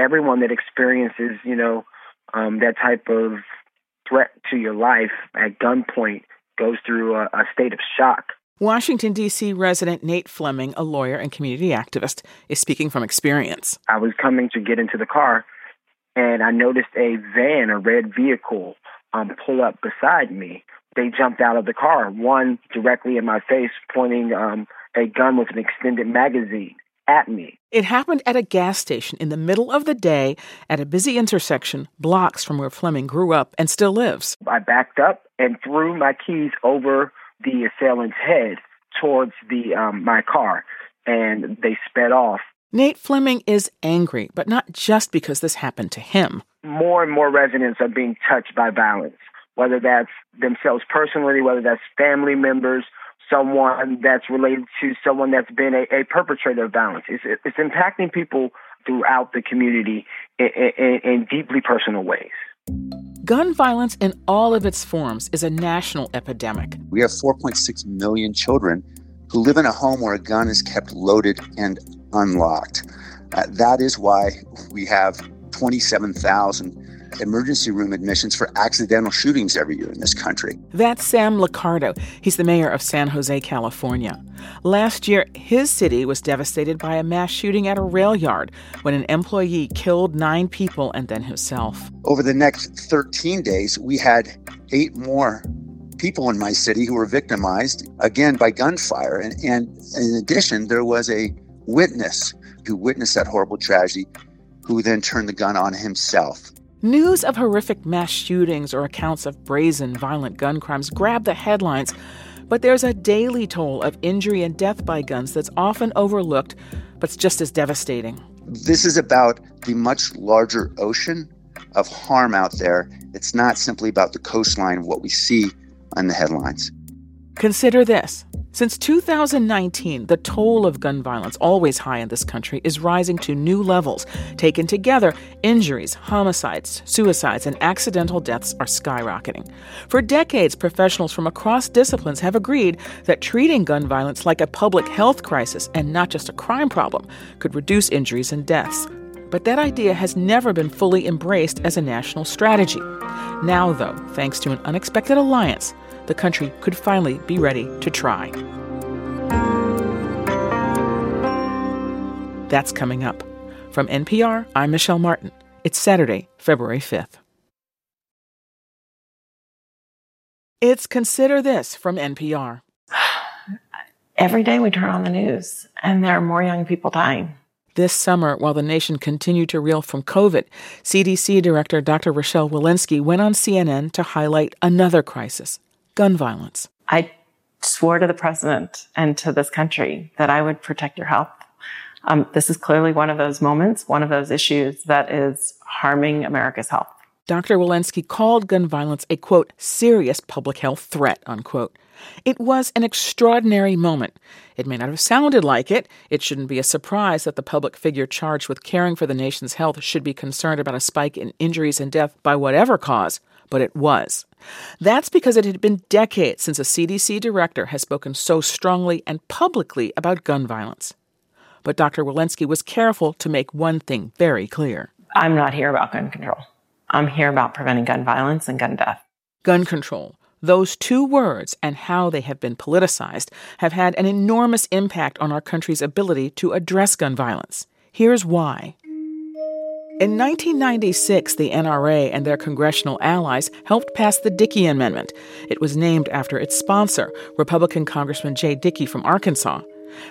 everyone that experiences, you know, um, that type of threat to your life at gunpoint goes through a, a state of shock. Washington, D.C. resident Nate Fleming, a lawyer and community activist, is speaking from experience. I was coming to get into the car, and I noticed a van, a red vehicle, um, pull up beside me. They jumped out of the car, one directly in my face, pointing um, a gun with an extended magazine at me. It happened at a gas station in the middle of the day at a busy intersection blocks from where Fleming grew up and still lives. I backed up and threw my keys over the assailant's head towards the um, my car, and they sped off. Nate Fleming is angry, but not just because this happened to him. More and more residents are being touched by violence, whether that's themselves personally, whether that's family members, someone that's related to someone that's been a, a perpetrator of violence. It's, it's impacting people throughout the community in, in, in deeply personal ways. Gun violence in all of its forms is a national epidemic. We have 4.6 million children who live in a home where a gun is kept loaded and unlocked. Uh, that is why we have 27,000 emergency room admissions for accidental shootings every year in this country. That's Sam Liccardo. He's the mayor of San Jose, California. Last year, his city was devastated by a mass shooting at a rail yard when an employee killed nine people and then himself. Over the next 13 days, we had eight more people in my city who were victimized again by gunfire. And, and in addition, there was a witness who witnessed that horrible tragedy who then turned the gun on himself. News of horrific mass shootings or accounts of brazen, violent gun crimes grab the headlines, but there's a daily toll of injury and death by guns that's often overlooked, but's just as devastating. This is about the much larger ocean of harm out there. It's not simply about the coastline of what we see on the headlines. Consider this since 2019, the toll of gun violence, always high in this country, is rising to new levels. Taken together, injuries, homicides, suicides, and accidental deaths are skyrocketing. For decades, professionals from across disciplines have agreed that treating gun violence like a public health crisis and not just a crime problem could reduce injuries and deaths. But that idea has never been fully embraced as a national strategy. Now, though, thanks to an unexpected alliance, the country could finally be ready to try. That's coming up. From NPR, I'm Michelle Martin. It's Saturday, February 5th. It's Consider This from NPR. Every day we turn on the news, and there are more young people dying. This summer, while the nation continued to reel from COVID, CDC Director Dr. Rochelle Walensky went on CNN to highlight another crisis gun violence. I swore to the president and to this country that I would protect your health. Um, this is clearly one of those moments, one of those issues that is harming America's health. Dr. Walensky called gun violence a quote, serious public health threat, unquote. It was an extraordinary moment. It may not have sounded like it. It shouldn't be a surprise that the public figure charged with caring for the nation's health should be concerned about a spike in injuries and death by whatever cause, but it was. That's because it had been decades since a CDC director has spoken so strongly and publicly about gun violence. But Dr. Walensky was careful to make one thing very clear. I'm not here about gun control. I'm here about preventing gun violence and gun death. Gun control. Those two words and how they have been politicized have had an enormous impact on our country's ability to address gun violence. Here's why. In 1996, the NRA and their congressional allies helped pass the Dickey Amendment. It was named after its sponsor, Republican Congressman Jay Dickey from Arkansas.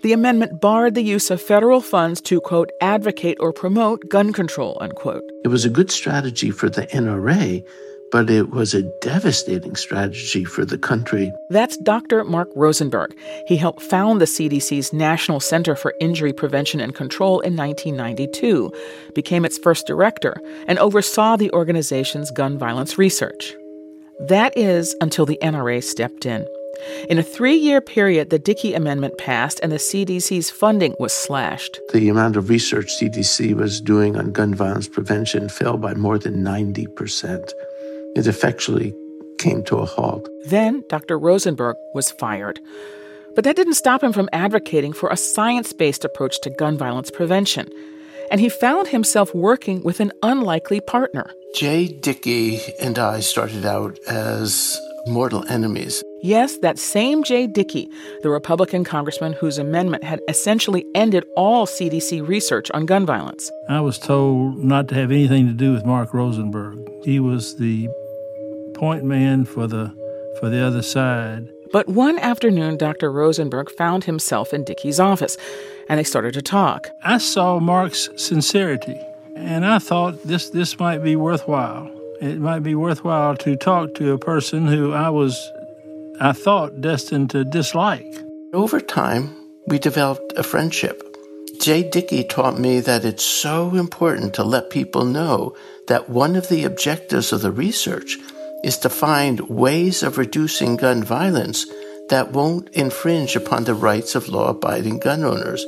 The amendment barred the use of federal funds to, quote, advocate or promote gun control, unquote. It was a good strategy for the NRA but it was a devastating strategy for the country. That's Dr. Mark Rosenberg. He helped found the CDC's National Center for Injury Prevention and Control in 1992, became its first director, and oversaw the organization's gun violence research. That is until the NRA stepped in. In a three year period, the Dickey Amendment passed and the CDC's funding was slashed. The amount of research CDC was doing on gun violence prevention fell by more than 90% it effectually came to a halt. Then Dr. Rosenberg was fired. But that didn't stop him from advocating for a science based approach to gun violence prevention. and he found himself working with an unlikely partner. Jay Dickey and I started out as mortal enemies. Yes, that same Jay Dickey, the Republican congressman whose amendment had essentially ended all CDC research on gun violence. I was told not to have anything to do with Mark Rosenberg. He was the point man for the for the other side. But one afternoon, Dr. Rosenberg found himself in Dickey's office, and they started to talk. I saw Mark's sincerity. And I thought this, this might be worthwhile. It might be worthwhile to talk to a person who I was, I thought, destined to dislike. Over time, we developed a friendship. Jay Dickey taught me that it's so important to let people know that one of the objectives of the research is to find ways of reducing gun violence that won't infringe upon the rights of law abiding gun owners.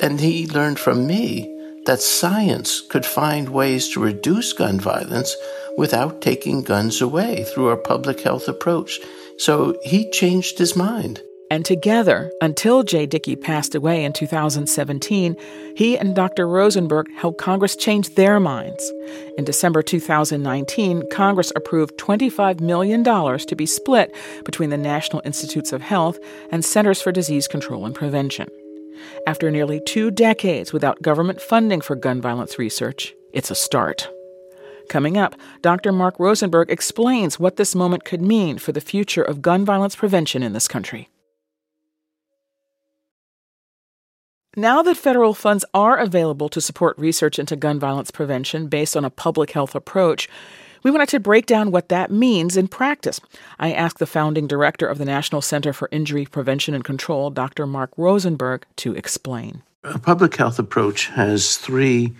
And he learned from me that science could find ways to reduce gun violence without taking guns away through a public health approach. So he changed his mind. And together, until Jay Dickey passed away in 2017, he and Dr. Rosenberg helped Congress change their minds. In December 2019, Congress approved $25 million to be split between the National Institutes of Health and Centers for Disease Control and Prevention. After nearly two decades without government funding for gun violence research, it's a start. Coming up, Dr. Mark Rosenberg explains what this moment could mean for the future of gun violence prevention in this country. Now that federal funds are available to support research into gun violence prevention based on a public health approach, we wanted to break down what that means in practice. I asked the founding director of the National Center for Injury Prevention and Control, Dr. Mark Rosenberg, to explain. A public health approach has three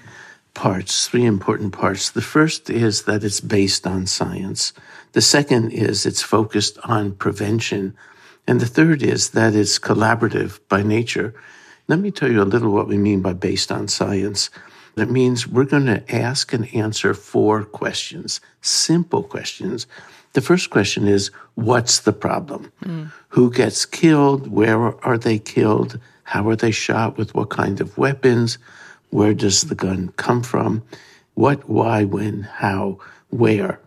parts, three important parts. The first is that it's based on science. The second is it's focused on prevention. And the third is that it's collaborative by nature. Let me tell you a little what we mean by based on science. That means we're going to ask and answer four questions, simple questions. The first question is What's the problem? Mm. Who gets killed? Where are they killed? How are they shot? With what kind of weapons? Where does the gun come from? What, why, when, how, where?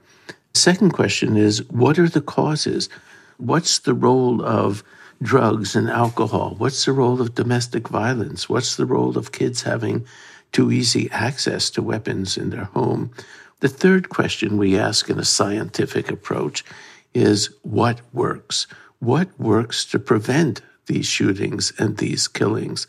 Second question is What are the causes? What's the role of drugs and alcohol? What's the role of domestic violence? What's the role of kids having too easy access to weapons in their home. The third question we ask in a scientific approach is what works? What works to prevent these shootings and these killings?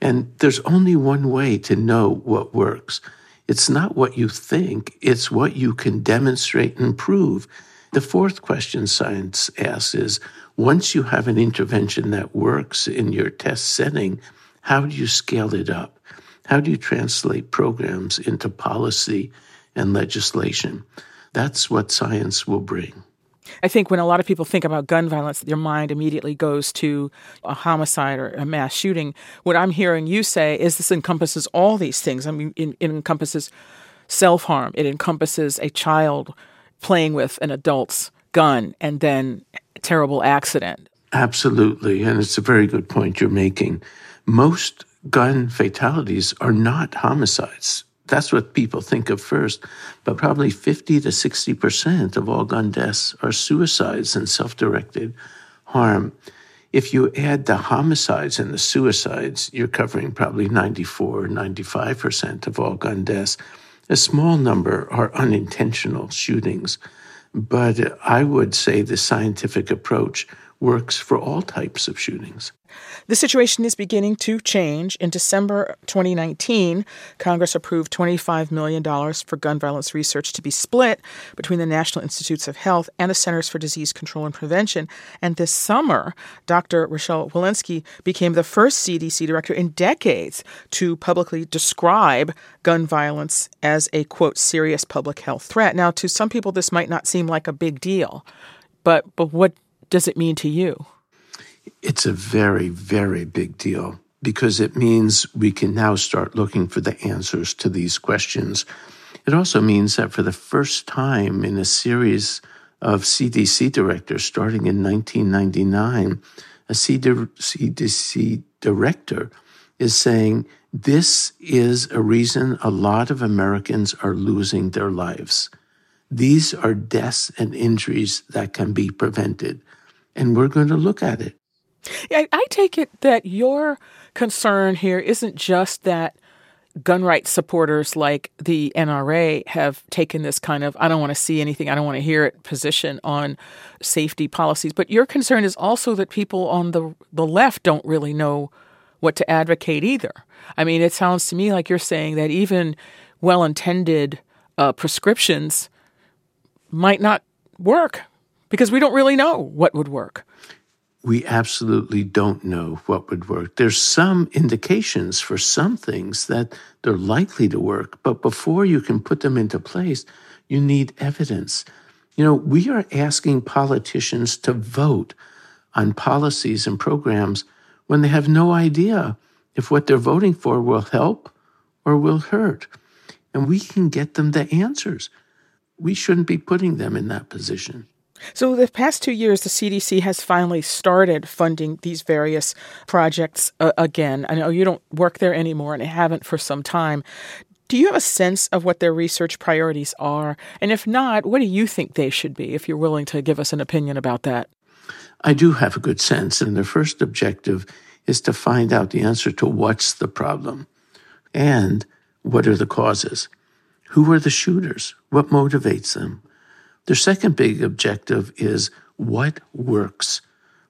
And there's only one way to know what works. It's not what you think, it's what you can demonstrate and prove. The fourth question science asks is once you have an intervention that works in your test setting, how do you scale it up? How do you translate programs into policy and legislation? That's what science will bring. I think when a lot of people think about gun violence, their mind immediately goes to a homicide or a mass shooting. What I'm hearing you say is this encompasses all these things. I mean, it, encompasses self harm, it encompasses a child playing with an adult's gun and then terrible accident. Absolutely. And it's a very good point you're making. Most gun fatalities are not homicides. That's what people think of first. But probably 50 to 60% of all gun deaths are suicides and self directed harm. If you add the homicides and the suicides, you're covering probably 94 or 95% of all gun deaths. A small number are unintentional shootings. But I would say the scientific approach works for all types of shootings. The situation is beginning to change. In December 2019, Congress approved $25 million for gun violence research to be split between the National Institutes of Health and the Centers for Disease Control and Prevention. And this summer, Dr. Rochelle Walensky became the first CDC director in decades to publicly describe gun violence as a, quote, serious public health threat. Now, to some people, this might not seem like a big deal, but, but what does it mean to you? It's a very, very big deal because it means we can now start looking for the answers to these questions. It also means that for the first time in a series of CDC directors starting in 1999, a CDC director is saying this is a reason a lot of Americans are losing their lives. These are deaths and injuries that can be prevented. And we're going to look at it. I, take it that your concern here isn't just that gun rights supporters like the NRA have taken this kind of I don't want to see anything, I don't want to hear it position on safety policies. But your concern is also that people on the the left don't really know what to advocate either. I mean, it sounds to me like you're saying that even well intended uh, prescriptions might not work because we don't really know what would work we absolutely don't know what would work. There's some indications for some things that they're likely to work, but before you can put them into place, you need evidence. You know, we are asking politicians to vote on policies and programs when they have no idea if what they're voting for will help or will hurt. And we can get them the answers. We shouldn't be putting them in that position. So, the past two years, the CDC has finally started funding these various projects uh, again. I know you don't work there anymore and haven't for some time. Do you have a sense of what their research priorities are? And if not, what do you think they should be, if you're willing to give us an opinion about that? I do have a good sense. And their first objective is to find out the answer to what's the problem and what are the causes. Who are the shooters? What motivates them? Their second big objective is what works?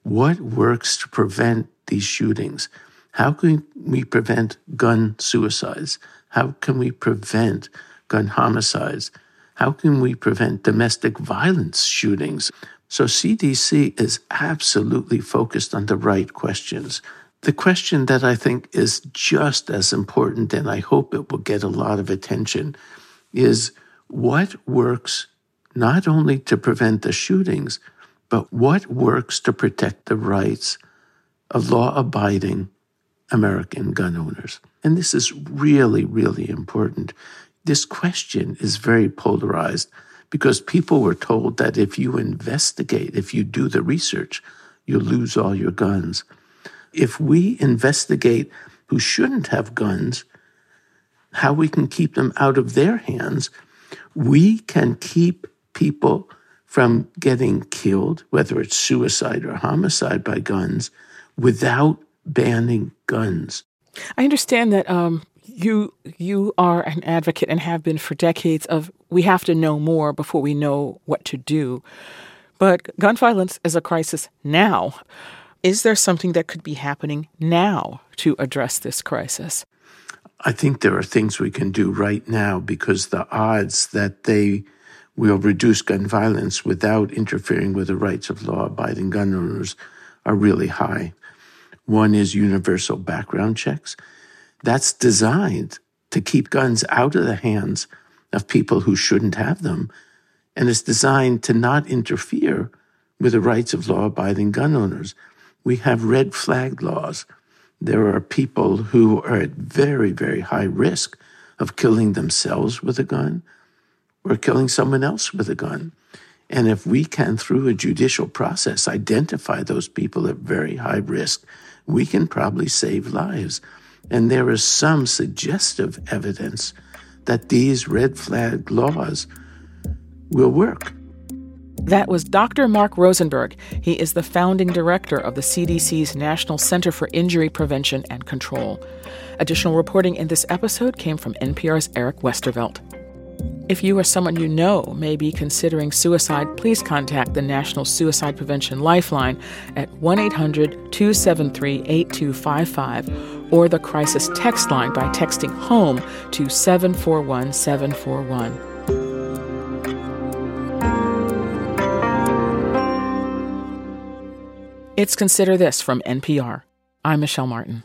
What works to prevent these shootings? How can we prevent gun suicides? How can we prevent gun homicides? How can we prevent domestic violence shootings? So, CDC is absolutely focused on the right questions. The question that I think is just as important, and I hope it will get a lot of attention, is what works not only to prevent the shootings, but what works to protect the rights of law abiding American gun owners. And this is really, really important. This question is very polarized because people were told that if you investigate, if you do the research, you'll lose all your guns. If we investigate who shouldn't have guns, how we can keep them out of their hands, we can keep people from getting killed, whether it's suicide or homicide by guns, without banning guns. I understand that um, you you are an advocate and have been for decades of we have to know more before we know what to do. But gun violence is a crisis now. Is there something that could be happening now to address this crisis? I think there are things we can do right now because the odds that they will reduce gun violence without interfering with the rights of law abiding gun owners are really high. One is universal background checks. That's designed to keep guns out of the hands of people who shouldn't have them. And it's designed to not interfere with the rights of law abiding gun owners. We have red flag laws. There are people who are at very, very high risk of killing themselves with a gun or killing someone else with a gun. And if we can, through a judicial process, identify those people at very high risk, we can probably save lives. And there is some suggestive evidence that these red flag laws will work. That was Dr. Mark Rosenberg. He is the founding director of the CDC's National Center for Injury Prevention and Control. Additional reporting in this episode came from NPR's Eric Westervelt. If you or someone you know may be considering suicide, please contact the National Suicide Prevention Lifeline at 1 800 273 8255 or the crisis text line by texting HOME to 741 741. It's Consider This from NPR. I'm Michelle Martin.